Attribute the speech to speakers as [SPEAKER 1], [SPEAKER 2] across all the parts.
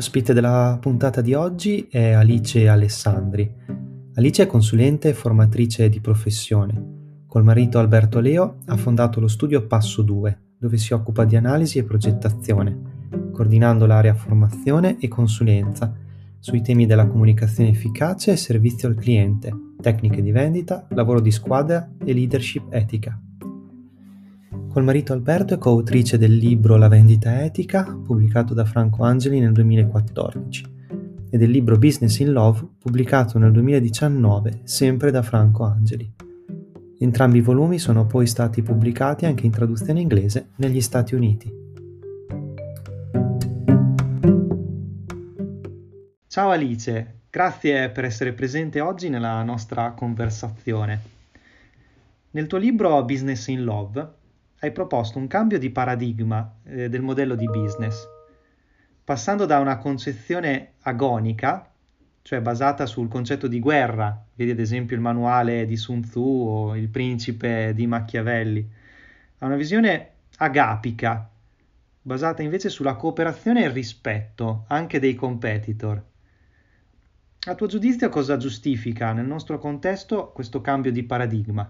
[SPEAKER 1] Ospite della puntata di oggi è Alice Alessandri. Alice è consulente e formatrice di professione. Col marito Alberto Leo ha fondato lo studio Passo 2, dove si occupa di analisi e progettazione, coordinando l'area formazione e consulenza sui temi della comunicazione efficace e servizio al cliente, tecniche di vendita, lavoro di squadra e leadership etica. Col marito Alberto è coautrice del libro La vendita etica, pubblicato da Franco Angeli nel 2014, e del libro Business in Love, pubblicato nel 2019, sempre da Franco Angeli. Entrambi i volumi sono poi stati pubblicati anche in traduzione inglese negli Stati Uniti. Ciao Alice, grazie per essere presente oggi nella nostra conversazione. Nel tuo libro Business in Love hai proposto un cambio di paradigma eh, del modello di business, passando da una concezione agonica, cioè basata sul concetto di guerra, vedi ad esempio il manuale di Sun Tzu o il principe di Machiavelli, a una visione agapica, basata invece sulla cooperazione e il rispetto anche dei competitor. A tuo giudizio cosa giustifica nel nostro contesto questo cambio di paradigma?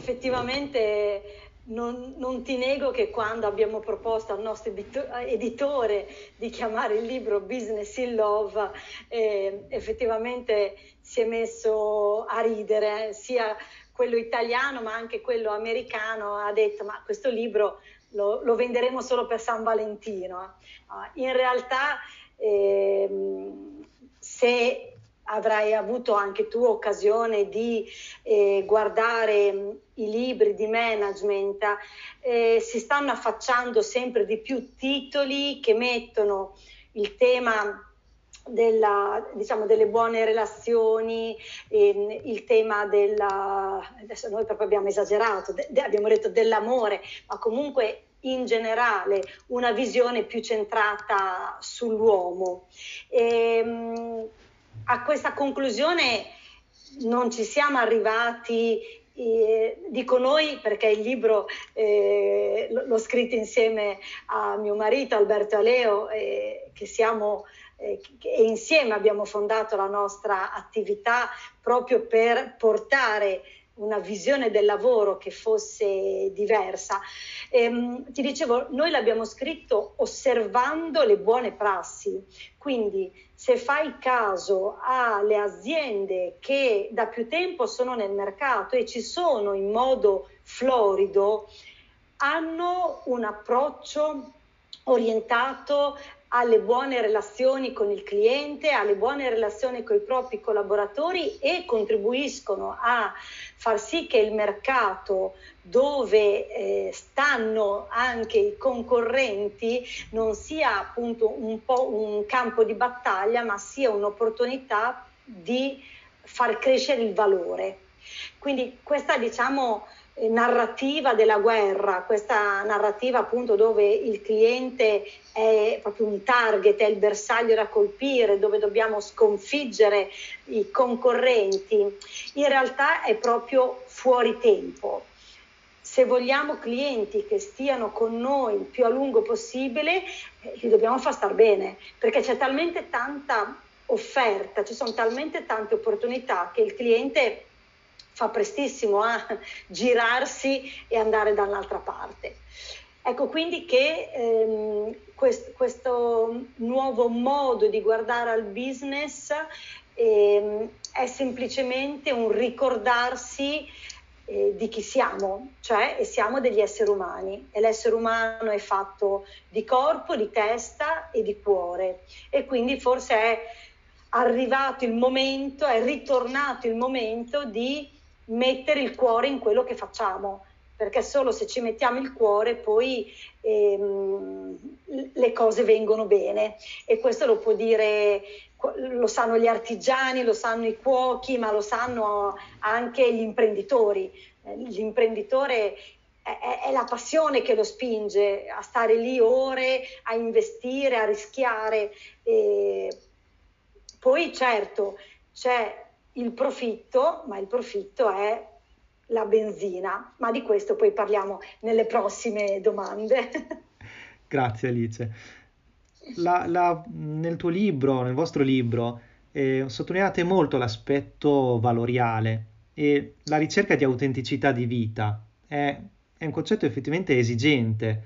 [SPEAKER 2] Effettivamente non, non, ti nego che quando abbiamo proposto al nostro editore di chiamare il libro Business in Love, eh, effettivamente si è messo a ridere, sia quello italiano ma anche quello americano ha detto ma questo libro lo, lo venderemo solo per San Valentino. In realtà eh, se avrai avuto anche tu occasione di eh, guardare mm, i libri di management, eh, si stanno affacciando sempre di più titoli che mettono il tema della, diciamo, delle buone relazioni, ehm, il tema della, adesso noi proprio abbiamo esagerato, de, de, abbiamo detto dell'amore, ma comunque in generale una visione più centrata sull'uomo. Ehm, a questa conclusione non ci siamo arrivati, eh, dico noi perché il libro eh, l'ho scritto insieme a mio marito Alberto Aleo, eh, che siamo eh, e insieme abbiamo fondato la nostra attività proprio per portare una visione del lavoro che fosse diversa. Ehm, ti dicevo, noi l'abbiamo scritto osservando le buone prassi, quindi se fai caso alle aziende che da più tempo sono nel mercato e ci sono in modo florido, hanno un approccio orientato alle buone relazioni con il cliente, alle buone relazioni con i propri collaboratori e contribuiscono a far sì che il mercato dove eh, stanno anche i concorrenti non sia appunto un po' un campo di battaglia, ma sia un'opportunità di far crescere il valore. Quindi questa diciamo narrativa della guerra, questa narrativa appunto dove il cliente è proprio un target, è il bersaglio da colpire, dove dobbiamo sconfiggere i concorrenti, in realtà è proprio fuori tempo. Se vogliamo clienti che stiano con noi il più a lungo possibile, eh, li dobbiamo far star bene, perché c'è talmente tanta offerta, ci sono talmente tante opportunità che il cliente fa prestissimo a girarsi e andare dall'altra parte. Ecco quindi che ehm, quest, questo nuovo modo di guardare al business ehm, è semplicemente un ricordarsi eh, di chi siamo, cioè siamo degli esseri umani e l'essere umano è fatto di corpo, di testa e di cuore e quindi forse è arrivato il momento, è ritornato il momento di mettere il cuore in quello che facciamo, perché solo se ci mettiamo il cuore poi ehm, le cose vengono bene e questo lo può dire, lo sanno gli artigiani, lo sanno i cuochi, ma lo sanno anche gli imprenditori. L'imprenditore è, la passione che lo spinge a stare lì ore, a investire, a rischiare. E poi certo c'è il profitto, ma il profitto è la benzina, ma di questo poi parliamo nelle prossime domande.
[SPEAKER 1] Grazie Alice. La, la, nel tuo libro, nel vostro libro, eh, sottolineate molto l'aspetto valoriale e la ricerca di autenticità di vita. È, è un concetto effettivamente esigente.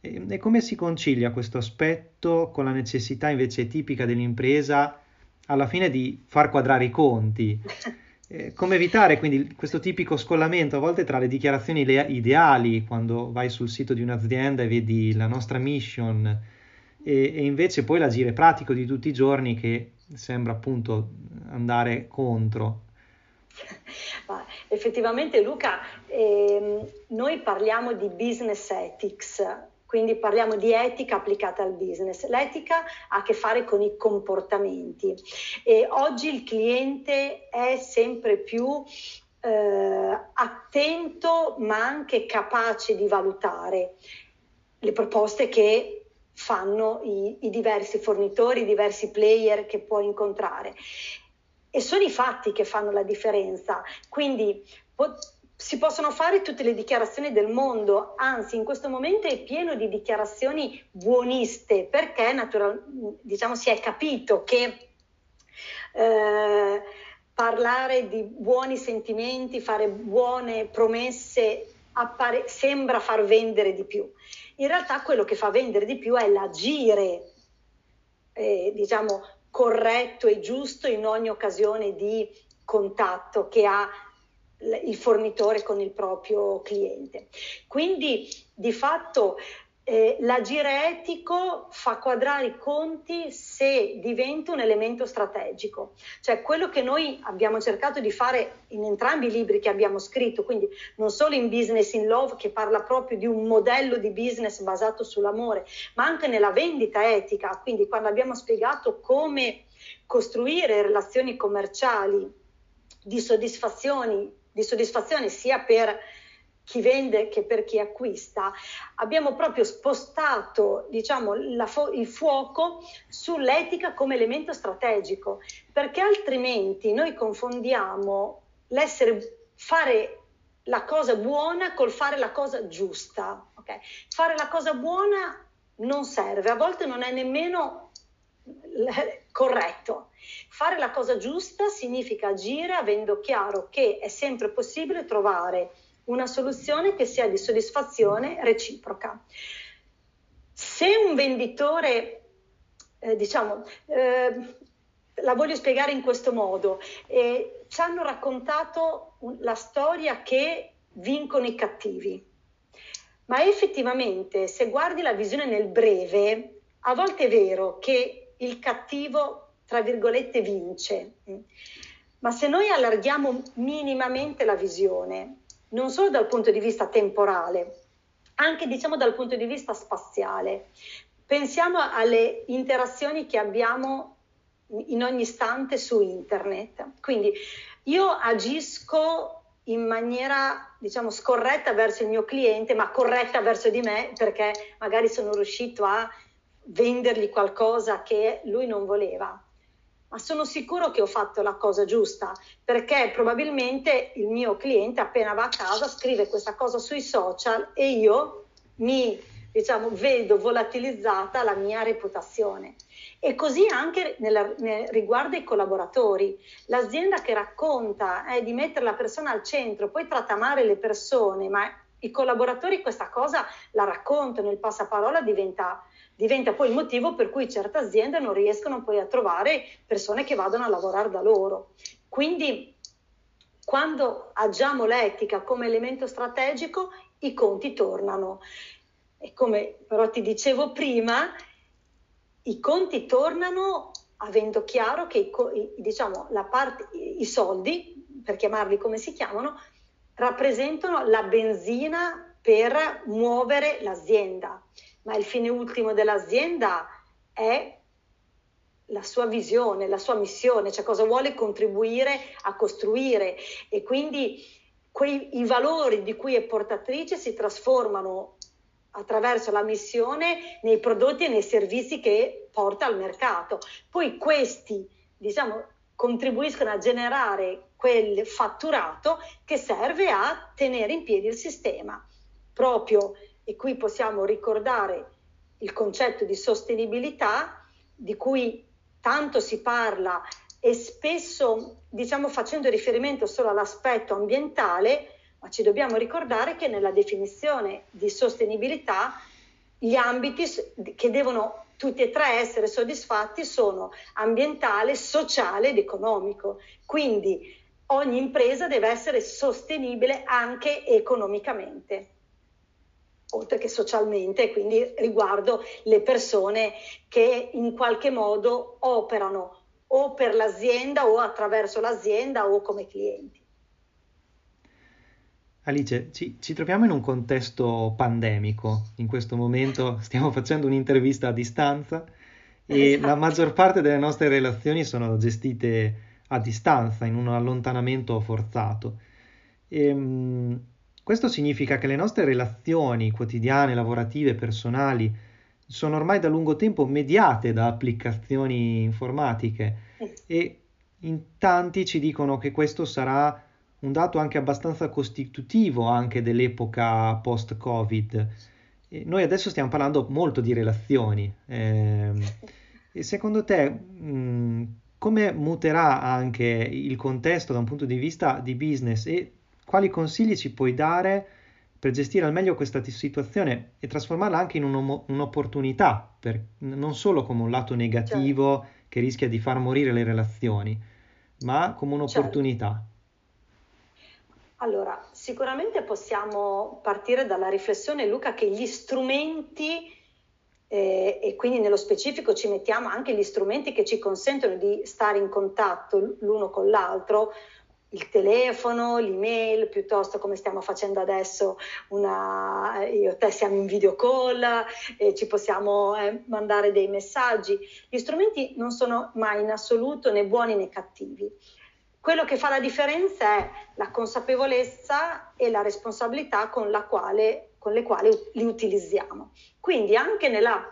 [SPEAKER 1] E, e come si concilia questo aspetto con la necessità invece tipica dell'impresa alla fine di far quadrare i conti? Eh, come evitare quindi questo tipico scollamento a volte tra le dichiarazioni ideali quando vai sul sito di un'azienda e vedi la nostra mission e, e invece poi l'agire pratico di tutti i giorni che sembra appunto andare contro.
[SPEAKER 2] Effettivamente Luca, ehm, noi parliamo di business ethics, quindi parliamo di etica applicata al business. L'etica ha a che fare con i comportamenti e oggi il cliente è sempre più eh, attento ma anche capace di valutare le proposte che fanno i, i diversi fornitori, i diversi player che può incontrare. E sono i fatti che fanno la differenza. Quindi pot- si possono fare tutte le dichiarazioni del mondo, anzi in questo momento è pieno di dichiarazioni buoniste perché natural, diciamo, si è capito che eh, parlare di buoni sentimenti, fare buone promesse appare, sembra far vendere di più. In realtà quello che fa vendere di più è l'agire, eh, diciamo, corretto e giusto in ogni occasione di contatto che ha il fornitore con il proprio cliente. Quindi di fatto eh, l'agire etico fa quadrare i conti se diventa un elemento strategico, cioè quello che noi abbiamo cercato di fare in entrambi i libri che abbiamo scritto, quindi non solo in Business in Love che parla proprio di un modello di business basato sull'amore, ma anche nella vendita etica, quindi quando abbiamo spiegato come costruire relazioni commerciali di soddisfazioni di soddisfazione sia per chi vende che per chi acquista, abbiamo proprio spostato diciamo, fo- il fuoco sull'etica come elemento strategico, perché altrimenti noi confondiamo l'essere fare la cosa buona col fare la cosa giusta. Okay? Fare la cosa buona non serve, a volte non è nemmeno corretto. Fare la cosa giusta significa agire avendo chiaro che è sempre possibile trovare una soluzione che sia di soddisfazione reciproca. Se un venditore, eh, diciamo, eh, la voglio spiegare in questo modo, eh, ci hanno raccontato la storia che vincono i cattivi, ma effettivamente se guardi la visione nel breve, a volte è vero che il cattivo tra virgolette, vince. Ma se noi allarghiamo minimamente la visione, non solo dal punto di vista temporale, anche diciamo dal punto di vista spaziale, pensiamo alle interazioni che abbiamo in ogni istante su internet. Quindi io agisco in maniera diciamo scorretta verso il mio cliente, ma corretta verso di me perché magari sono riuscito a vendergli qualcosa che lui non voleva ma sono sicuro che ho fatto la cosa giusta perché probabilmente il mio cliente appena va a casa scrive questa cosa sui social e io mi diciamo vedo volatilizzata la mia reputazione. E così anche nel, nel, riguardo ai collaboratori. L'azienda che racconta eh, di mettere la persona al centro, poi tratta male le persone, ma i collaboratori questa cosa la raccontano, il passaparola diventa diventa poi il motivo per cui certe aziende non riescono poi a trovare persone che vadano a lavorare da loro. Quindi quando agiamo l'etica come elemento strategico, i conti tornano. E come però ti dicevo prima, i conti tornano avendo chiaro che i, diciamo, parte, i soldi, per chiamarli come si chiamano, rappresentano la benzina per muovere l'azienda ma il fine ultimo dell'azienda è la sua visione, la sua missione, cioè cosa vuole contribuire a costruire e quindi quei, i valori di cui è portatrice si trasformano attraverso la missione nei prodotti e nei servizi che porta al mercato. Poi questi, diciamo, contribuiscono a generare quel fatturato che serve a tenere in piedi il sistema. Proprio e qui possiamo ricordare il concetto di sostenibilità di cui tanto si parla e spesso diciamo facendo riferimento solo all'aspetto ambientale, ma ci dobbiamo ricordare che nella definizione di sostenibilità gli ambiti che devono tutti e tre essere soddisfatti sono ambientale, sociale ed economico. Quindi ogni impresa deve essere sostenibile anche economicamente oltre che socialmente, quindi riguardo le persone che in qualche modo operano o per l'azienda o attraverso l'azienda o come clienti.
[SPEAKER 1] Alice, ci, ci, troviamo in un contesto pandemico, in questo momento stiamo facendo un'intervista a distanza e esatto. la maggior parte delle nostre relazioni sono gestite a distanza, in un allontanamento forzato. E, ehm, questo significa che le nostre relazioni quotidiane, lavorative, personali, sono ormai da lungo tempo mediate da applicazioni informatiche e in tanti ci dicono che questo sarà un dato anche abbastanza costitutivo anche dell'epoca post-Covid. E noi adesso stiamo parlando molto di relazioni. Eh, e secondo te mh, come muterà anche il contesto da un punto di vista di business e quali consigli ci puoi dare per gestire al meglio questa situazione e trasformarla anche in un'opportunità, per, non solo come un lato negativo certo. che rischia di far morire le relazioni, ma come un'opportunità. Certo.
[SPEAKER 2] Allora, sicuramente possiamo partire dalla riflessione, Luca, che gli strumenti, eh, e quindi nello specifico ci mettiamo anche gli strumenti che ci consentono di stare in contatto l'uno con l'altro, il telefono, l'email, piuttosto come stiamo facendo adesso, una, io e te siamo in video call, e ci possiamo eh, mandare dei messaggi. Gli strumenti non sono mai in assoluto né buoni né cattivi. Quello che fa la differenza è la consapevolezza e la responsabilità con, la quale, con le quali li utilizziamo. Quindi anche nella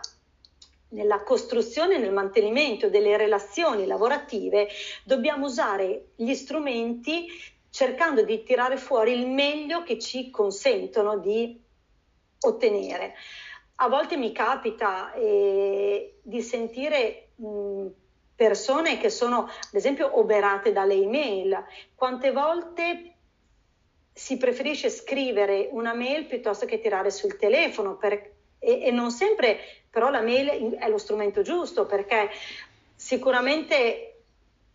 [SPEAKER 2] nella costruzione e nel mantenimento delle relazioni lavorative dobbiamo usare gli strumenti cercando di tirare fuori il meglio che ci consentono di ottenere. A volte mi capita eh, di sentire mh, persone che sono, ad esempio, oberate dalle email. Quante volte si preferisce scrivere una mail piuttosto che tirare sul telefono per, e, e non sempre però la mail è lo strumento giusto perché sicuramente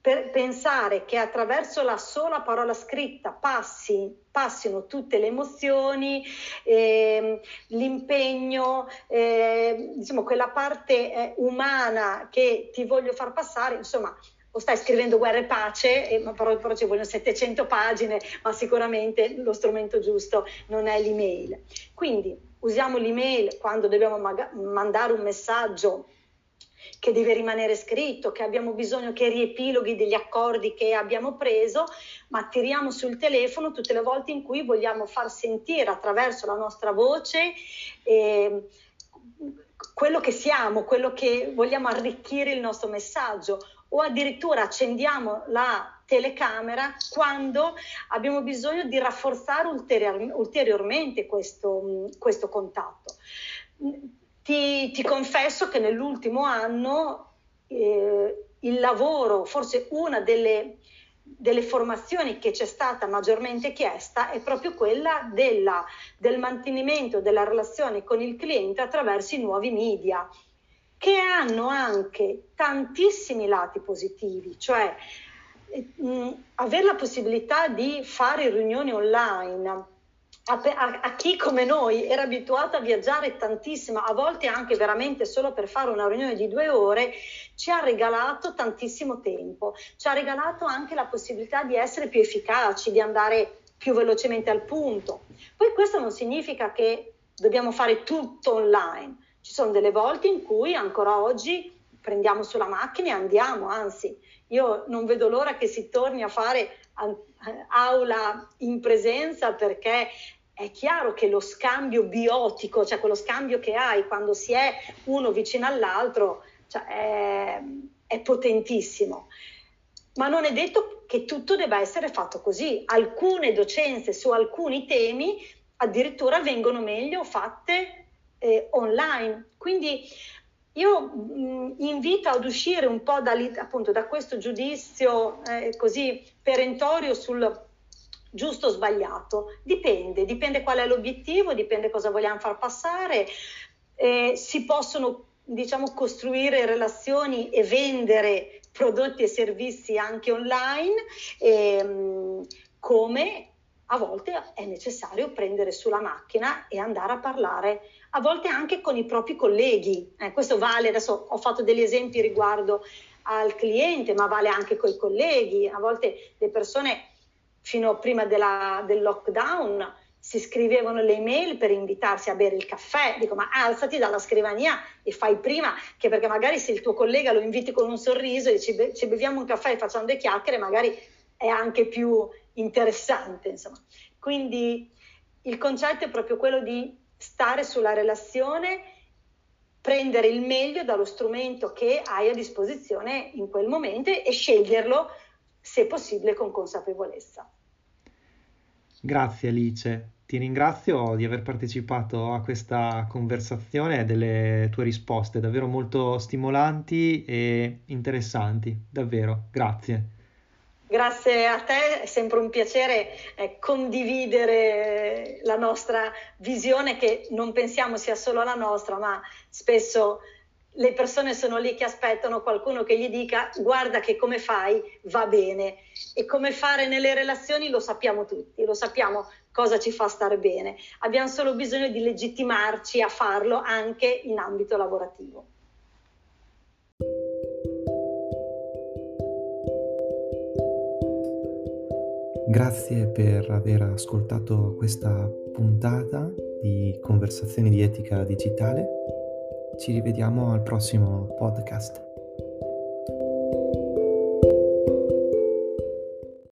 [SPEAKER 2] per pensare che attraverso la sola parola scritta passi, passino tutte le emozioni, eh, l'impegno, eh, diciamo quella parte eh, umana che ti voglio far passare, insomma, o stai scrivendo guerra e pace, e, però, però, ci vogliono 700 pagine, ma sicuramente lo strumento giusto non è l'email. Quindi usiamo l'email quando dobbiamo mag- mandare un messaggio che deve rimanere scritto, che abbiamo bisogno che riepiloghi degli accordi che abbiamo preso, ma tiriamo sul telefono tutte le volte in cui vogliamo far sentire attraverso la nostra voce eh, quello che siamo, quello che vogliamo arricchire il nostro messaggio o addirittura accendiamo la telecamera quando abbiamo bisogno di rafforzare ulterior- ulteriormente questo, questo contatto. Ti, ti, confesso che nell'ultimo anno eh, il lavoro, forse una delle, delle formazioni che ci è stata maggiormente chiesta è proprio quella della, del mantenimento della relazione con il cliente attraverso i nuovi media che hanno anche tantissimi lati positivi, cioè mh, mm, avere la possibilità di fare riunioni online a, a, a, chi come noi era abituato a viaggiare tantissimo, a volte anche veramente solo per fare una riunione di due ore, ci ha regalato tantissimo tempo, ci ha regalato anche la possibilità di essere più efficaci, di andare più velocemente al punto. Poi questo non significa che dobbiamo fare tutto online, ci sono delle volte in cui ancora oggi prendiamo sulla macchina e andiamo, anzi, io non vedo l'ora che si torni a fare aula in presenza perché è chiaro che lo scambio biotico, cioè quello scambio che hai quando si è uno vicino all'altro, cioè è, è potentissimo. Ma non è detto che tutto debba essere fatto così. Alcune docenze su alcuni temi addirittura vengono meglio fatte eh, online, Quindi io mh, invito ad uscire un po' da, appunto, da questo giudizio eh, così perentorio sul giusto o sbagliato. Dipende, dipende qual è l'obiettivo, dipende cosa vogliamo far passare. Eh, si possono diciamo, costruire relazioni e vendere prodotti e servizi anche online, ehm, come a volte è necessario prendere sulla macchina e andare a parlare, a volte anche con i propri colleghi. Eh, questo vale, adesso ho fatto degli esempi riguardo al cliente, ma vale anche con i colleghi. A volte le persone fino a prima della, del lockdown si scrivevano le email per invitarsi a bere il caffè. Dico, ma alzati dalla scrivania e fai prima, che perché magari se il tuo collega lo inviti con un sorriso e ci, be- ci beviamo un caffè e facciamo due chiacchiere, magari è anche più interessante. Insomma. Quindi il concetto è proprio quello di stare sulla relazione, prendere il meglio dallo strumento che hai a disposizione in quel momento e sceglierlo, se possibile, con consapevolezza.
[SPEAKER 1] Grazie Alice, ti ringrazio di aver partecipato a questa conversazione e delle tue risposte davvero molto stimolanti e interessanti, davvero, grazie.
[SPEAKER 2] Grazie a te, è sempre un piacere eh, condividere la nostra visione che non pensiamo sia solo la nostra, ma spesso le persone sono lì che aspettano qualcuno che gli dica guarda che come fai va bene e come fare nelle relazioni lo sappiamo tutti, lo sappiamo cosa ci fa stare bene, abbiamo solo bisogno di legittimarci a farlo anche in ambito lavorativo.
[SPEAKER 1] Grazie per aver ascoltato questa puntata di Conversazioni di etica digitale. Ci rivediamo al prossimo podcast.